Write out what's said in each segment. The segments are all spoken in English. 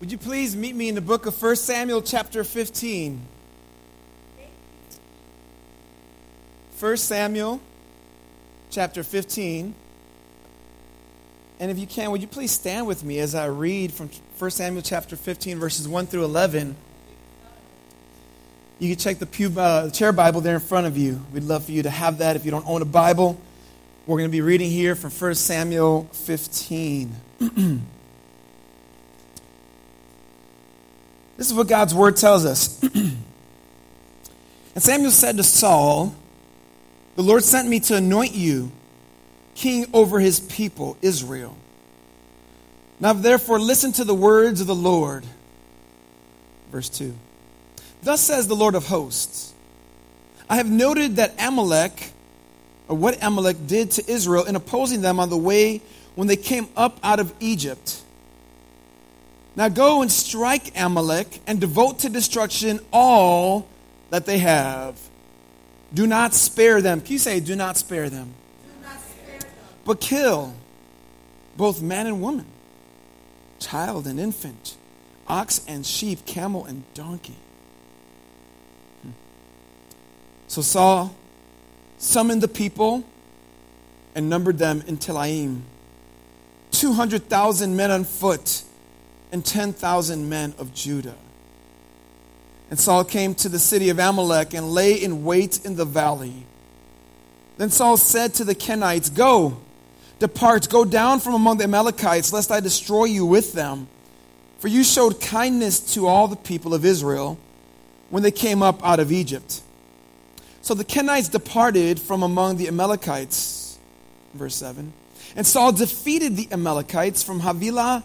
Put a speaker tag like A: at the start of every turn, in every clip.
A: Would you please meet me in the book of 1 Samuel, chapter 15? 1 Samuel, chapter 15. And if you can, would you please stand with me as I read from 1 Samuel, chapter 15, verses 1 through 11? You can check the pew, uh, chair Bible there in front of you. We'd love for you to have that if you don't own a Bible. We're going to be reading here from 1 Samuel 15. This is what God's word tells us. and Samuel said to Saul, The Lord sent me to anoint you king over his people, Israel. Now, therefore, listen to the words of the Lord. Verse 2. Thus says the Lord of hosts I have noted that Amalek, or what Amalek did to Israel in opposing them on the way when they came up out of Egypt. Now go and strike Amalek and devote to destruction all that they have. Do not spare them. Can you say, do not spare them?
B: Not spare them.
A: But kill both man and woman, child and infant, ox and sheep, camel and donkey. Hmm. So Saul summoned the people and numbered them in Telaim 200,000 men on foot and 10,000 men of Judah. And Saul came to the city of Amalek and lay in wait in the valley. Then Saul said to the Kenites, Go, depart, go down from among the Amalekites, lest I destroy you with them. For you showed kindness to all the people of Israel when they came up out of Egypt. So the Kenites departed from among the Amalekites. Verse 7. And Saul defeated the Amalekites from Havilah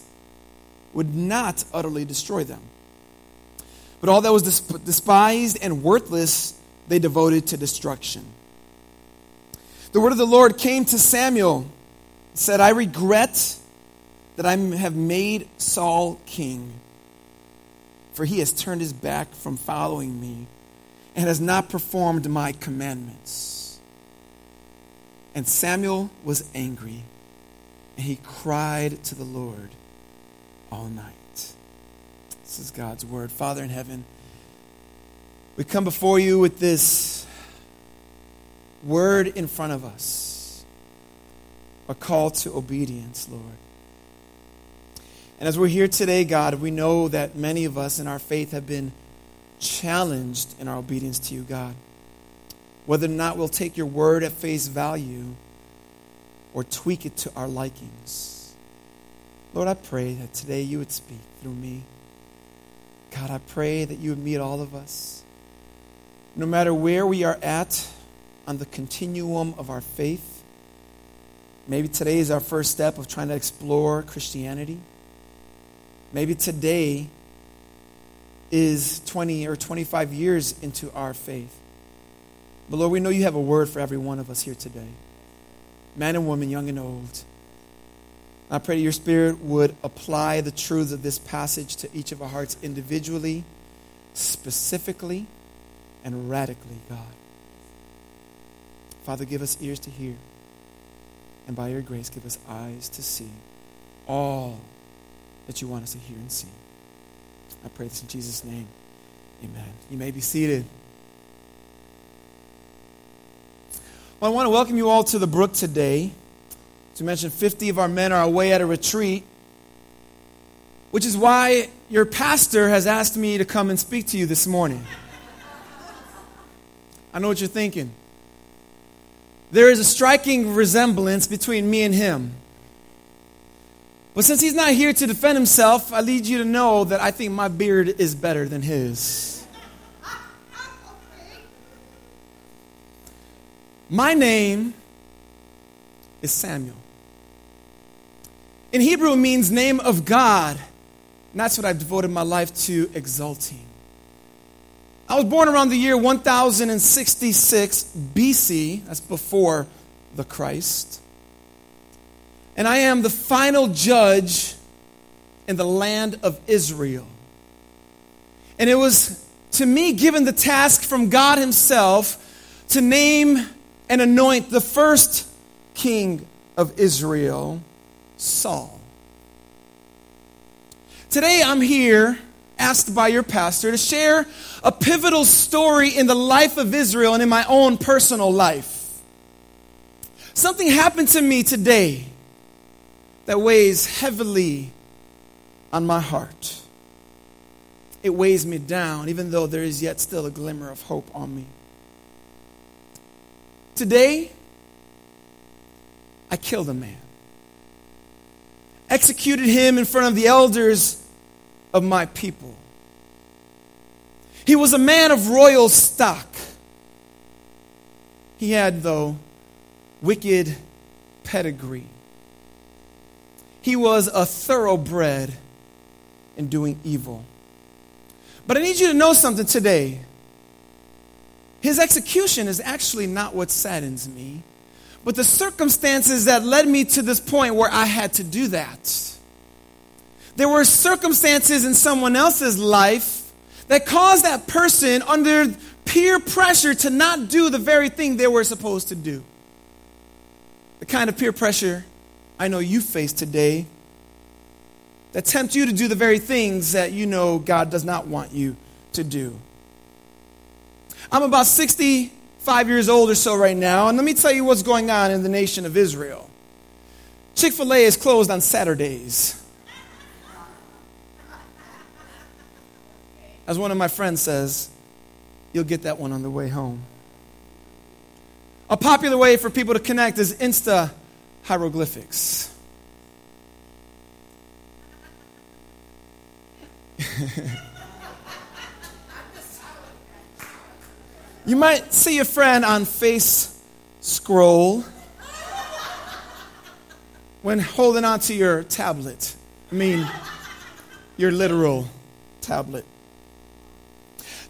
A: would not utterly destroy them. But all that was despised and worthless, they devoted to destruction. The word of the Lord came to Samuel, said, I regret that I have made Saul king, for he has turned his back from following me and has not performed my commandments. And Samuel was angry, and he cried to the Lord all night. This is God's word. Father in heaven, we come before you with this word in front of us a call to obedience, Lord. And as we're here today, God, we know that many of us in our faith have been challenged in our obedience to you, God. Whether or not we'll take your word at face value or tweak it to our likings. Lord, I pray that today you would speak through me. God, I pray that you would meet all of us. No matter where we are at on the continuum of our faith, maybe today is our first step of trying to explore Christianity. Maybe today is 20 or 25 years into our faith. But Lord, we know you have a word for every one of us here today man and woman, young and old. I pray that your Spirit would apply the truths of this passage to each of our hearts individually, specifically, and radically, God. Father, give us ears to hear, and by your grace, give us eyes to see all that you want us to hear and see. I pray this in Jesus' name. Amen. You may be seated. Well, I want to welcome you all to the brook today. As we mentioned, 50 of our men are away at a retreat, which is why your pastor has asked me to come and speak to you this morning. I know what you're thinking. There is a striking resemblance between me and him. But since he's not here to defend himself, I lead you to know that I think my beard is better than his. My name is Samuel. In Hebrew, it means name of God. And that's what I've devoted my life to exalting. I was born around the year 1066 BC, that's before the Christ. And I am the final judge in the land of Israel. And it was to me given the task from God Himself to name and anoint the first king of Israel, Saul. Today I'm here asked by your pastor to share a pivotal story in the life of Israel and in my own personal life. Something happened to me today that weighs heavily on my heart. It weighs me down, even though there is yet still a glimmer of hope on me. Today, I killed a man, executed him in front of the elders of my people. He was a man of royal stock. He had, though, wicked pedigree. He was a thoroughbred in doing evil. But I need you to know something today. His execution is actually not what saddens me, but the circumstances that led me to this point where I had to do that. There were circumstances in someone else's life that caused that person under peer pressure to not do the very thing they were supposed to do. The kind of peer pressure I know you face today that tempt you to do the very things that you know God does not want you to do. I'm about 65 years old or so right now, and let me tell you what's going on in the nation of Israel. Chick fil A is closed on Saturdays. As one of my friends says, you'll get that one on the way home. A popular way for people to connect is Insta hieroglyphics. you might see a friend on Face Scroll when holding onto your tablet. I mean, your literal tablet.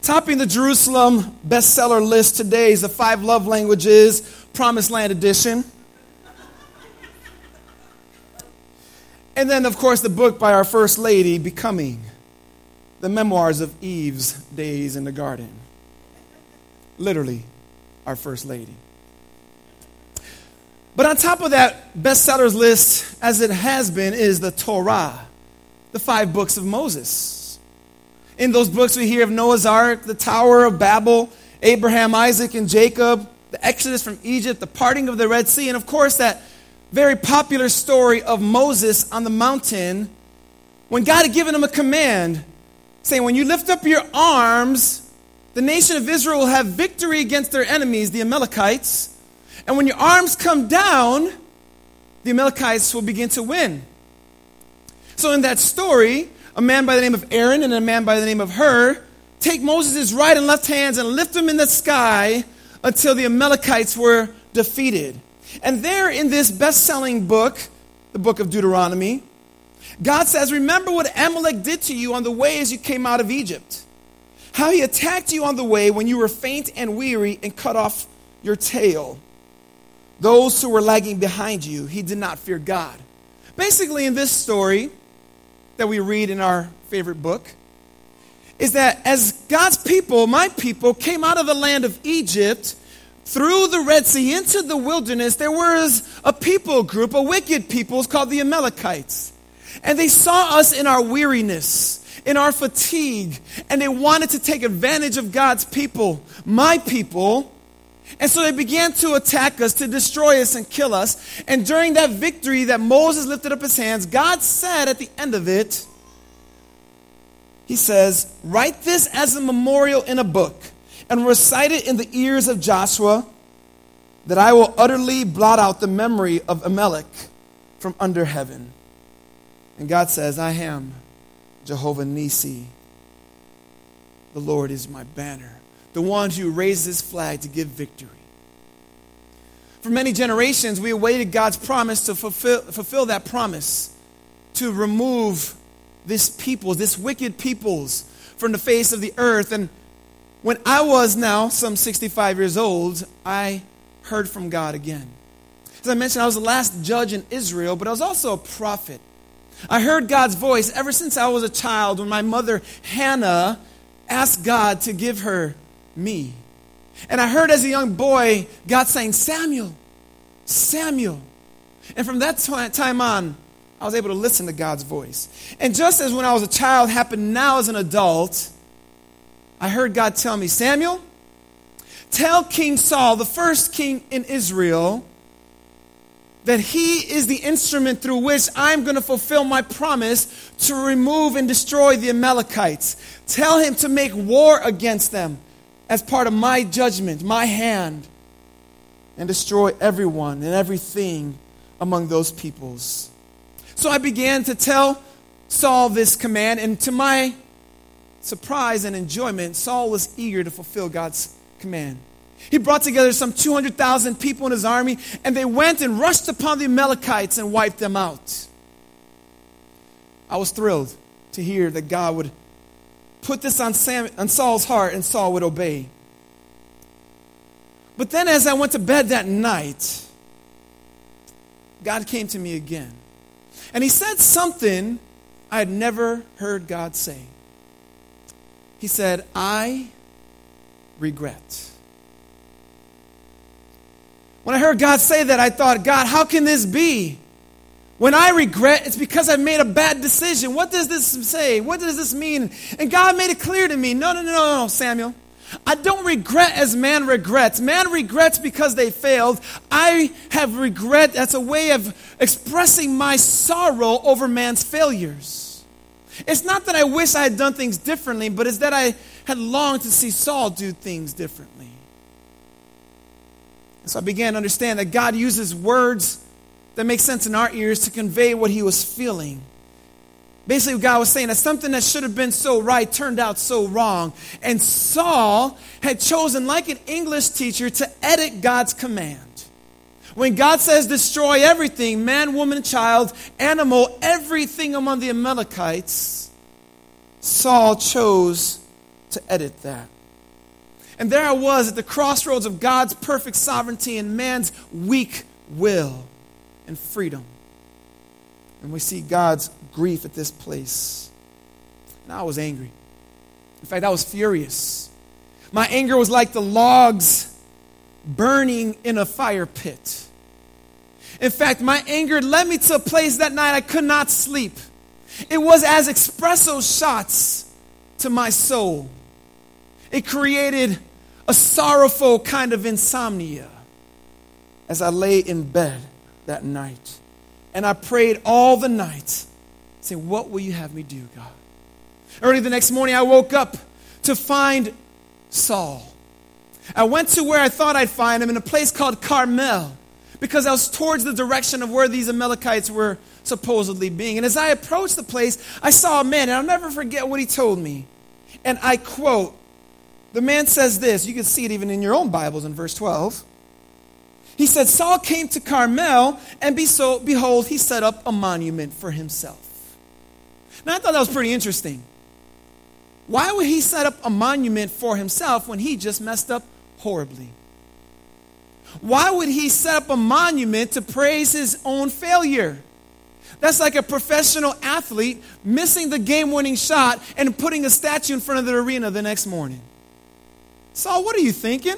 A: Topping the Jerusalem bestseller list today is the Five Love Languages Promised Land Edition. And then, of course, the book by our First Lady, Becoming the Memoirs of Eve's Days in the Garden. Literally, our First Lady. But on top of that bestsellers list, as it has been, is the Torah, the five books of Moses. In those books, we hear of Noah's Ark, the Tower of Babel, Abraham, Isaac, and Jacob, the Exodus from Egypt, the parting of the Red Sea, and of course, that very popular story of Moses on the mountain when God had given him a command saying, When you lift up your arms, the nation of Israel will have victory against their enemies, the Amalekites. And when your arms come down, the Amalekites will begin to win. So, in that story, a man by the name of Aaron and a man by the name of Hur take Moses' right and left hands and lift them in the sky until the Amalekites were defeated. And there in this best selling book, the book of Deuteronomy, God says, Remember what Amalek did to you on the way as you came out of Egypt. How he attacked you on the way when you were faint and weary and cut off your tail. Those who were lagging behind you, he did not fear God. Basically, in this story, that we read in our favorite book is that as God's people, my people, came out of the land of Egypt through the Red Sea into the wilderness, there was a people group, a wicked people called the Amalekites. And they saw us in our weariness, in our fatigue, and they wanted to take advantage of God's people, my people. And so they began to attack us, to destroy us and kill us. And during that victory that Moses lifted up his hands, God said at the end of it, He says, Write this as a memorial in a book and recite it in the ears of Joshua, that I will utterly blot out the memory of Amalek from under heaven. And God says, I am Jehovah Nisi. The Lord is my banner the one who raised this flag to give victory. For many generations, we awaited God's promise to fulfill, fulfill that promise, to remove this people, this wicked peoples, from the face of the earth. And when I was now some 65 years old, I heard from God again. As I mentioned, I was the last judge in Israel, but I was also a prophet. I heard God's voice ever since I was a child when my mother, Hannah, asked God to give her me. And I heard as a young boy God saying, Samuel, Samuel. And from that time on, I was able to listen to God's voice. And just as when I was a child happened now as an adult, I heard God tell me, Samuel, tell King Saul, the first king in Israel, that he is the instrument through which I'm going to fulfill my promise to remove and destroy the Amalekites. Tell him to make war against them as part of my judgment, my hand, and destroy everyone and everything among those peoples. So I began to tell Saul this command, and to my surprise and enjoyment, Saul was eager to fulfill God's command. He brought together some 200,000 people in his army, and they went and rushed upon the Amalekites and wiped them out. I was thrilled to hear that God would put this on, Sam, on Saul's heart and Saul would obey. But then, as I went to bed that night, God came to me again. And he said something I had never heard God say. He said, I regret. When I heard God say that, I thought, God, how can this be? When I regret, it's because I made a bad decision. What does this say? What does this mean? And God made it clear to me no, no, no, no, no, Samuel. I don't regret as man regrets. Man regrets because they failed. I have regret as a way of expressing my sorrow over man's failures. It's not that I wish I had done things differently, but it's that I had longed to see Saul do things differently. So I began to understand that God uses words that make sense in our ears to convey what he was feeling. Basically, what God was saying that something that should have been so right turned out so wrong. And Saul had chosen, like an English teacher, to edit God's command. When God says destroy everything man, woman, child, animal, everything among the Amalekites Saul chose to edit that. And there I was at the crossroads of God's perfect sovereignty and man's weak will and freedom. And we see God's grief at this place. And I was angry. In fact, I was furious. My anger was like the logs burning in a fire pit. In fact, my anger led me to a place that night I could not sleep. It was as espresso shots to my soul. It created a sorrowful kind of insomnia as I lay in bed that night. And I prayed all the night, saying, What will you have me do, God? Early the next morning, I woke up to find Saul. I went to where I thought I'd find him in a place called Carmel because I was towards the direction of where these Amalekites were supposedly being. And as I approached the place, I saw a man, and I'll never forget what he told me. And I quote, the man says this, you can see it even in your own Bibles in verse 12. He said, Saul came to Carmel, and behold, he set up a monument for himself. Now, I thought that was pretty interesting. Why would he set up a monument for himself when he just messed up horribly? Why would he set up a monument to praise his own failure? That's like a professional athlete missing the game winning shot and putting a statue in front of the arena the next morning. Saul, what are you thinking?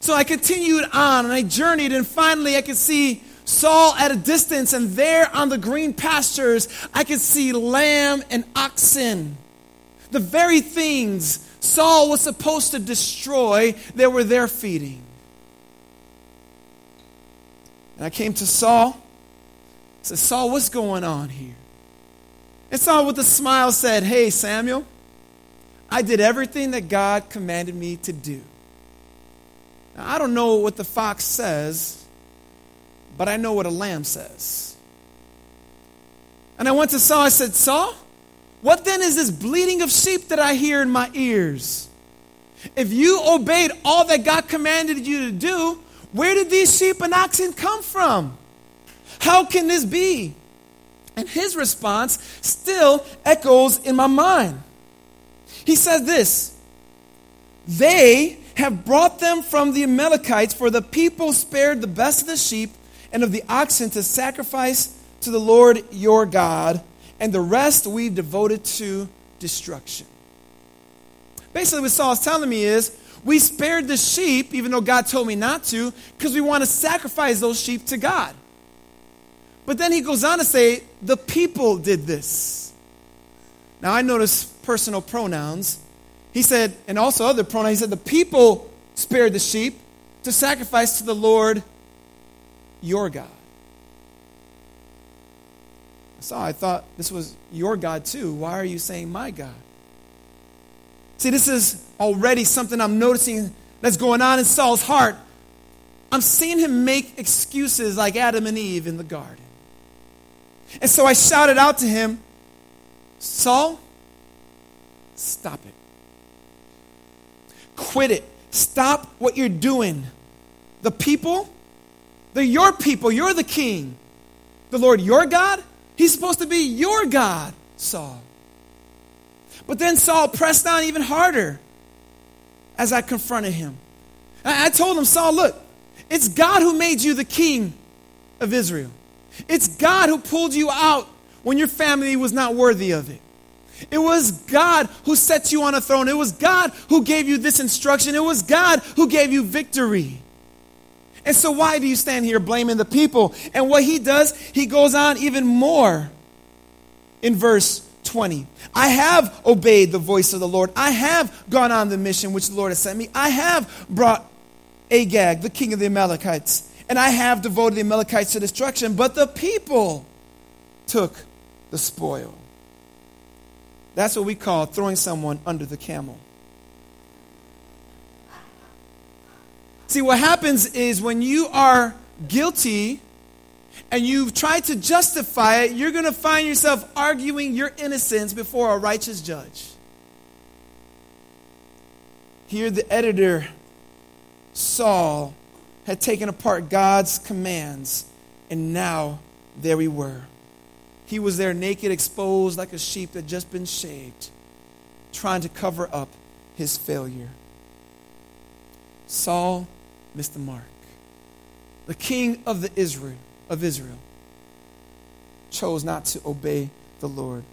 A: So I continued on and I journeyed, and finally I could see Saul at a distance, and there on the green pastures, I could see lamb and oxen. The very things Saul was supposed to destroy, they were there feeding. And I came to Saul. I said, Saul, what's going on here? And Saul, with a smile, said, Hey, Samuel, I did everything that God commanded me to do. Now, I don't know what the fox says, but I know what a lamb says. And I went to Saul, I said, Saul, what then is this bleating of sheep that I hear in my ears? If you obeyed all that God commanded you to do, where did these sheep and oxen come from? How can this be? And his response still echoes in my mind. He says this They have brought them from the Amalekites, for the people spared the best of the sheep and of the oxen to sacrifice to the Lord your God, and the rest we've devoted to destruction. Basically, what Saul's telling me is we spared the sheep, even though God told me not to, because we want to sacrifice those sheep to God. But then he goes on to say, the people did this. Now, I notice personal pronouns. He said, and also other pronouns, he said, the people spared the sheep to sacrifice to the Lord your God. So I thought this was your God too. Why are you saying my God? See, this is already something I'm noticing that's going on in Saul's heart. I'm seeing him make excuses like Adam and Eve in the garden. And so I shouted out to him, Saul, stop it. Quit it. Stop what you're doing. The people, they're your people. You're the king. The Lord, your God, he's supposed to be your God, Saul. But then Saul pressed on even harder as I confronted him. I told him, Saul, look, it's God who made you the king of Israel. It's God who pulled you out when your family was not worthy of it. It was God who set you on a throne. It was God who gave you this instruction. It was God who gave you victory. And so, why do you stand here blaming the people? And what he does, he goes on even more in verse 20. I have obeyed the voice of the Lord. I have gone on the mission which the Lord has sent me. I have brought Agag, the king of the Amalekites, and I have devoted the Amalekites to destruction, but the people took the spoil. That's what we call throwing someone under the camel. See, what happens is when you are guilty and you've tried to justify it, you're going to find yourself arguing your innocence before a righteous judge. Here, the editor, Saul, had taken apart God's commands, and now there we were. He was there naked, exposed like a sheep that just been shaved, trying to cover up his failure. Saul missed the mark. The king of the Israel of Israel chose not to obey the Lord.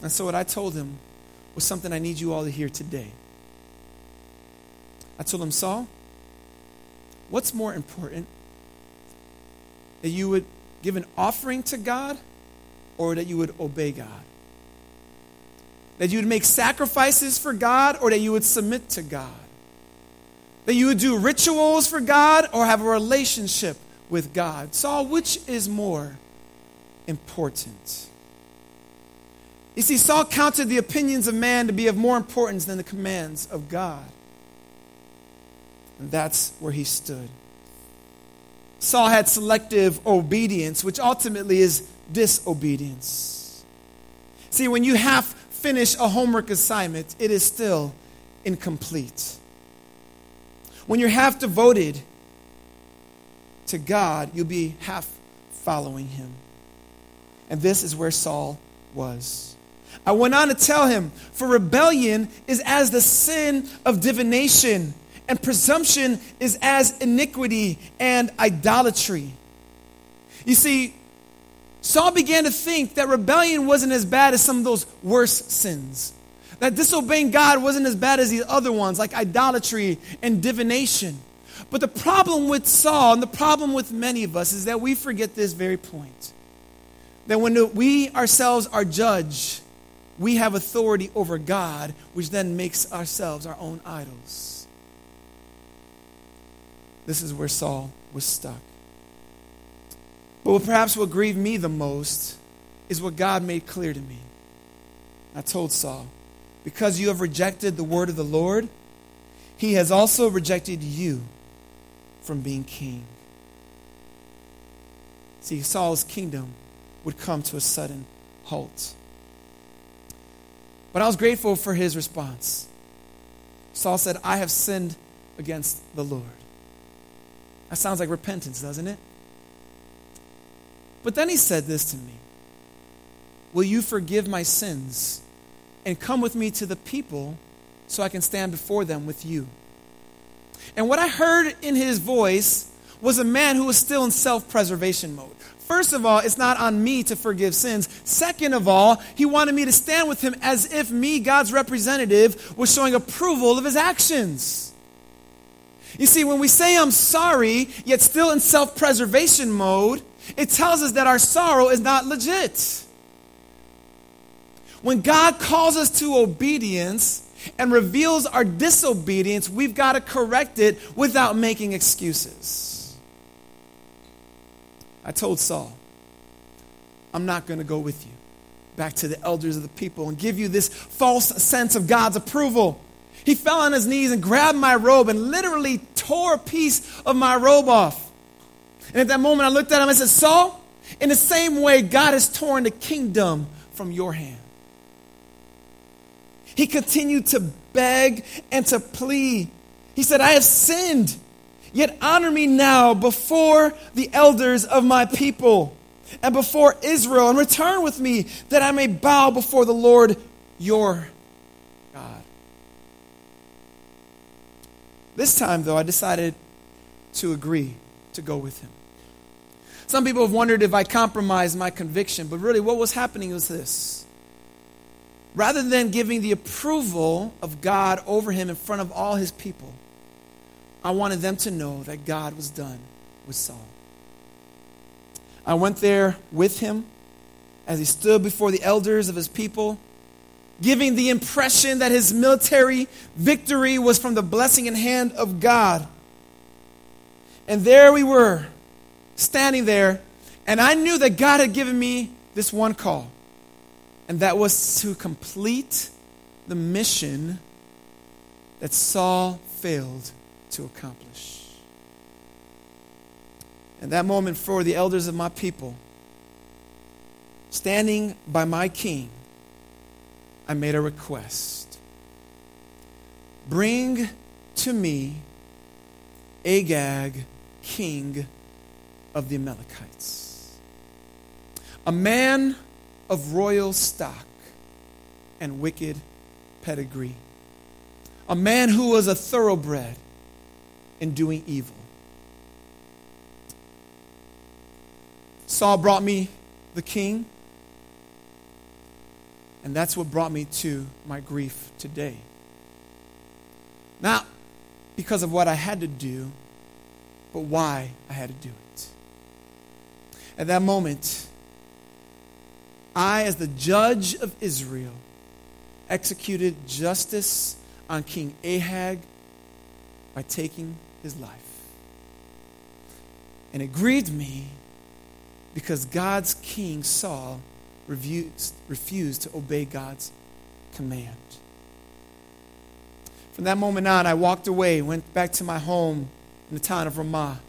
A: And so what I told him was something I need you all to hear today. I told him, Saul, what's more important? That you would give an offering to God or that you would obey God? That you would make sacrifices for God or that you would submit to God? That you would do rituals for God or have a relationship with God. Saul, which is more important? You see, Saul counted the opinions of man to be of more importance than the commands of God. And that's where he stood. Saul had selective obedience, which ultimately is disobedience. See, when you half finish a homework assignment, it is still incomplete. When you're half devoted to God, you'll be half following him. And this is where Saul was. I went on to tell him, for rebellion is as the sin of divination, and presumption is as iniquity and idolatry. You see, Saul began to think that rebellion wasn't as bad as some of those worse sins. That disobeying God wasn't as bad as the other ones, like idolatry and divination. But the problem with Saul and the problem with many of us is that we forget this very point. That when we ourselves are judge, we have authority over God, which then makes ourselves our own idols. This is where Saul was stuck. But what perhaps what grieved me the most is what God made clear to me. I told Saul, because you have rejected the word of the Lord, he has also rejected you from being king. See, Saul's kingdom would come to a sudden halt. But I was grateful for his response. Saul said, I have sinned against the Lord. That sounds like repentance, doesn't it? But then he said this to me Will you forgive my sins and come with me to the people so I can stand before them with you? And what I heard in his voice was a man who was still in self preservation mode. First of all, it's not on me to forgive sins. Second of all, he wanted me to stand with him as if me, God's representative, was showing approval of his actions. You see, when we say I'm sorry, yet still in self preservation mode, it tells us that our sorrow is not legit. When God calls us to obedience and reveals our disobedience, we've got to correct it without making excuses. I told Saul, I'm not going to go with you back to the elders of the people and give you this false sense of God's approval. He fell on his knees and grabbed my robe and literally tore a piece of my robe off. And at that moment, I looked at him and said, Saul, in the same way, God has torn the kingdom from your hand. He continued to beg and to plead. He said, I have sinned, yet honor me now before the elders of my people and before Israel, and return with me that I may bow before the Lord your God. This time, though, I decided to agree to go with him. Some people have wondered if I compromised my conviction, but really what was happening was this. Rather than giving the approval of God over him in front of all his people, I wanted them to know that God was done with Saul. I went there with him as he stood before the elders of his people, giving the impression that his military victory was from the blessing and hand of God. And there we were, standing there, and I knew that God had given me this one call, and that was to complete the mission that Saul failed to accomplish. And that moment, for the elders of my people, standing by my king, I made a request. Bring to me Agag, king of the Amalekites. A man of royal stock and wicked pedigree. A man who was a thoroughbred in doing evil. Saul brought me the king, and that's what brought me to my grief today. Not because of what I had to do, but why I had to do it. At that moment, I, as the judge of Israel, executed justice on King Ahab by taking his life. And it grieved me because God's king, Saul, refused, refused to obey God's command. From that moment on, I walked away, went back to my home in the town of Ramah.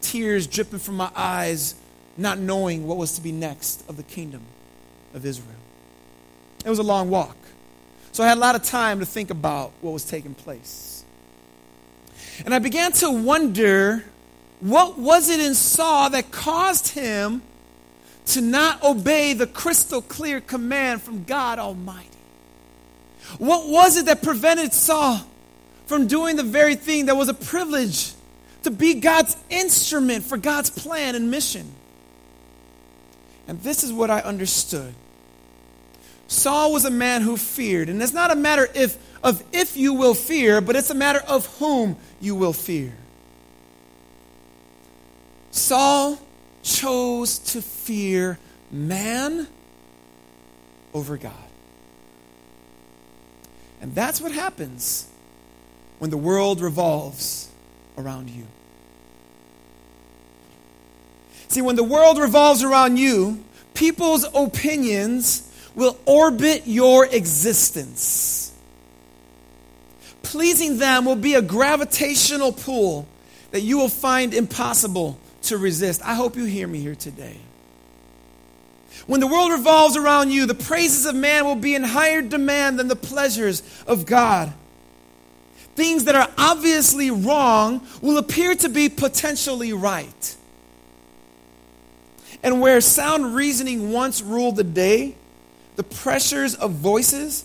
A: Tears dripping from my eyes, not knowing what was to be next of the kingdom of Israel. It was a long walk. So I had a lot of time to think about what was taking place. And I began to wonder what was it in Saul that caused him to not obey the crystal clear command from God Almighty? What was it that prevented Saul from doing the very thing that was a privilege to be God's instrument for God's plan and mission? And this is what I understood. Saul was a man who feared, and it's not a matter if, of if you will fear, but it's a matter of whom you will fear. Saul chose to fear man over God. And that's what happens when the world revolves around you. See, when the world revolves around you, people's opinions will orbit your existence. Pleasing them will be a gravitational pull that you will find impossible to resist. I hope you hear me here today. When the world revolves around you, the praises of man will be in higher demand than the pleasures of God. Things that are obviously wrong will appear to be potentially right. And where sound reasoning once ruled the day, the pressures of voices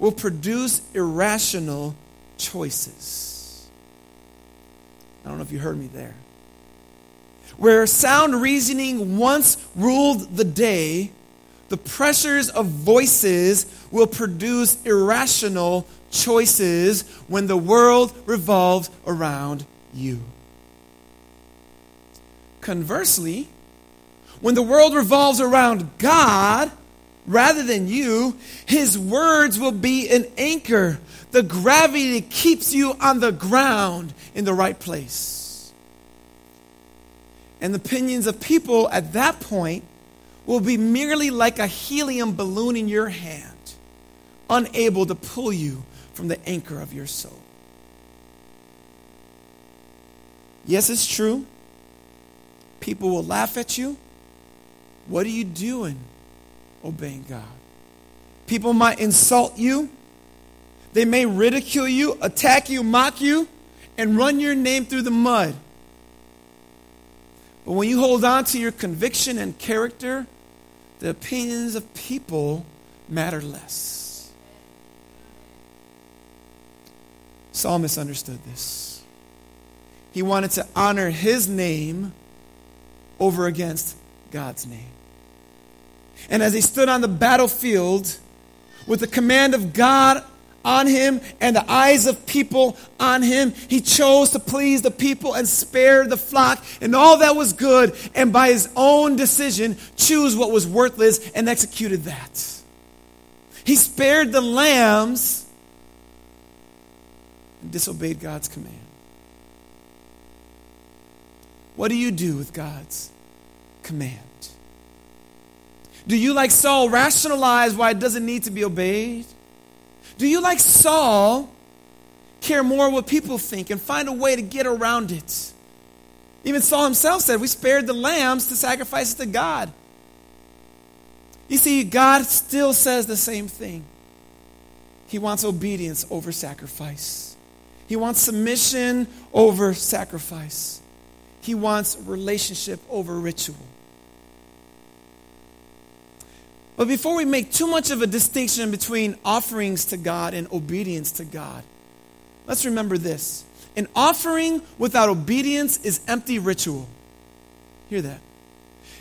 A: will produce irrational choices. I don't know if you heard me there. Where sound reasoning once ruled the day, the pressures of voices will produce irrational choices when the world revolves around you. Conversely, when the world revolves around God rather than you, His words will be an anchor, the gravity keeps you on the ground in the right place. And the opinions of people at that point will be merely like a helium balloon in your hand, unable to pull you from the anchor of your soul. Yes, it's true. People will laugh at you. What are you doing obeying God? People might insult you. They may ridicule you, attack you, mock you, and run your name through the mud. But when you hold on to your conviction and character, the opinions of people matter less. Saul misunderstood this. He wanted to honor his name over against God's name. And as he stood on the battlefield with the command of God on him and the eyes of people on him, he chose to please the people and spare the flock and all that was good, and by his own decision, choose what was worthless and executed that. He spared the lambs and disobeyed God's command. What do you do with God's command? Do you, like Saul, rationalize why it doesn't need to be obeyed? Do you, like Saul, care more what people think and find a way to get around it? Even Saul himself said, We spared the lambs to sacrifice to God. You see, God still says the same thing. He wants obedience over sacrifice, He wants submission over sacrifice, He wants relationship over ritual. But before we make too much of a distinction between offerings to God and obedience to God, let's remember this. An offering without obedience is empty ritual. Hear that.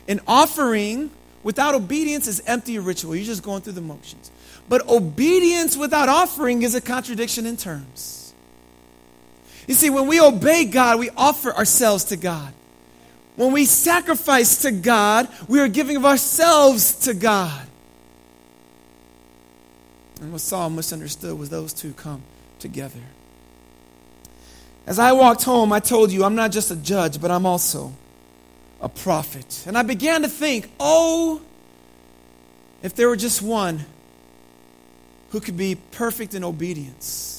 A: An offering without obedience is empty ritual. You're just going through the motions. But obedience without offering is a contradiction in terms. You see, when we obey God, we offer ourselves to God. When we sacrifice to God, we are giving of ourselves to God. And what Saul misunderstood was those two come together. As I walked home, I told you I'm not just a judge, but I'm also a prophet. And I began to think, oh, if there were just one who could be perfect in obedience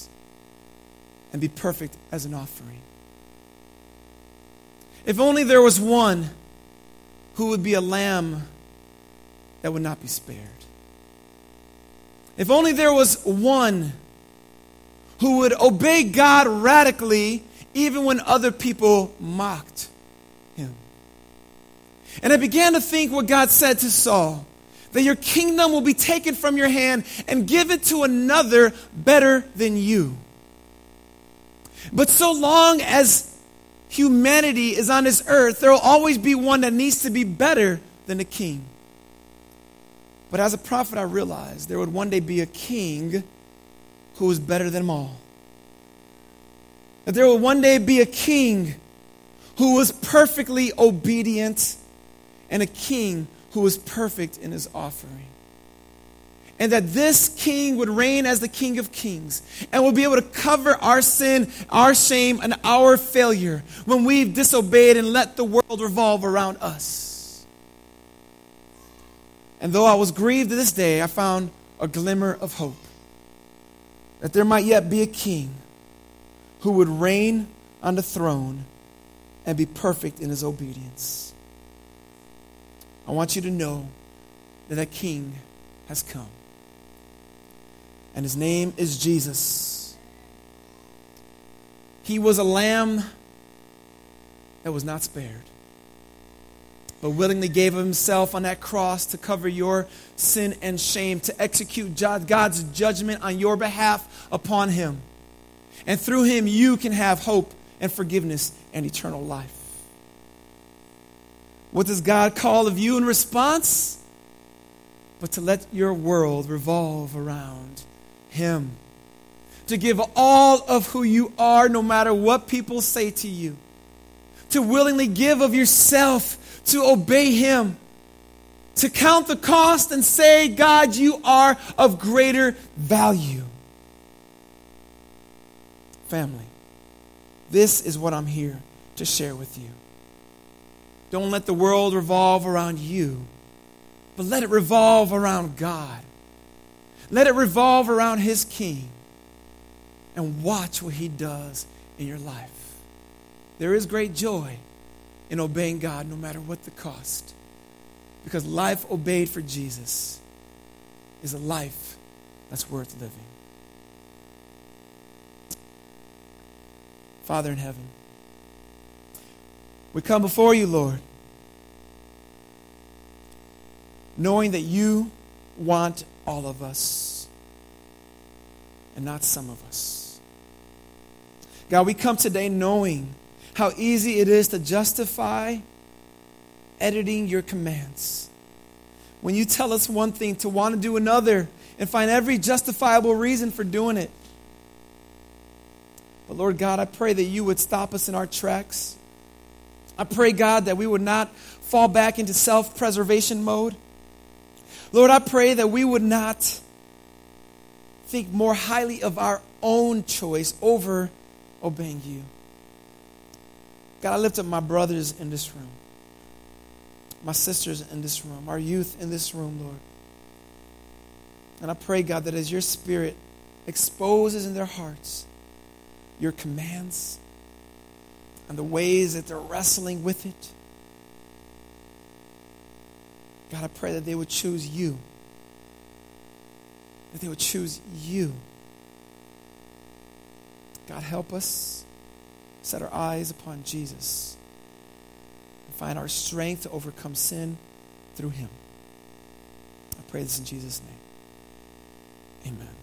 A: and be perfect as an offering. If only there was one who would be a lamb that would not be spared. If only there was one who would obey God radically even when other people mocked him. And I began to think what God said to Saul that your kingdom will be taken from your hand and given to another better than you. But so long as humanity is on this earth, there will always be one that needs to be better than the king. But as a prophet, I realized there would one day be a king who was better than them all. That there would one day be a king who was perfectly obedient and a king who was perfect in his offering. And that this king would reign as the king of kings and will be able to cover our sin, our shame, and our failure when we've disobeyed and let the world revolve around us. And though I was grieved to this day, I found a glimmer of hope that there might yet be a king who would reign on the throne and be perfect in his obedience. I want you to know that that king has come. And his name is Jesus. He was a lamb that was not spared. but willingly gave himself on that cross to cover your sin and shame, to execute God's judgment on your behalf upon him. And through him, you can have hope and forgiveness and eternal life. What does God call of you in response? But to let your world revolve around him. To give all of who you are, no matter what people say to you. To willingly give of yourself to obey Him, to count the cost and say, God, you are of greater value. Family, this is what I'm here to share with you. Don't let the world revolve around you, but let it revolve around God. Let it revolve around His King. And watch what He does in your life. There is great joy in obeying God no matter what the cost. Because life obeyed for Jesus is a life that's worth living. Father in heaven, we come before you, Lord, knowing that you want all of us and not some of us. God, we come today knowing how easy it is to justify editing your commands. When you tell us one thing, to want to do another and find every justifiable reason for doing it. But Lord God, I pray that you would stop us in our tracks. I pray, God, that we would not fall back into self preservation mode. Lord, I pray that we would not think more highly of our own choice over obeying you. God, I lift up my brothers in this room, my sisters in this room, our youth in this room, Lord. And I pray, God, that as your spirit exposes in their hearts your commands and the ways that they're wrestling with it, God, I pray that they would choose you. That they would choose you. God, help us set our eyes upon Jesus and find our strength to overcome sin through him. I pray this in Jesus' name. Amen.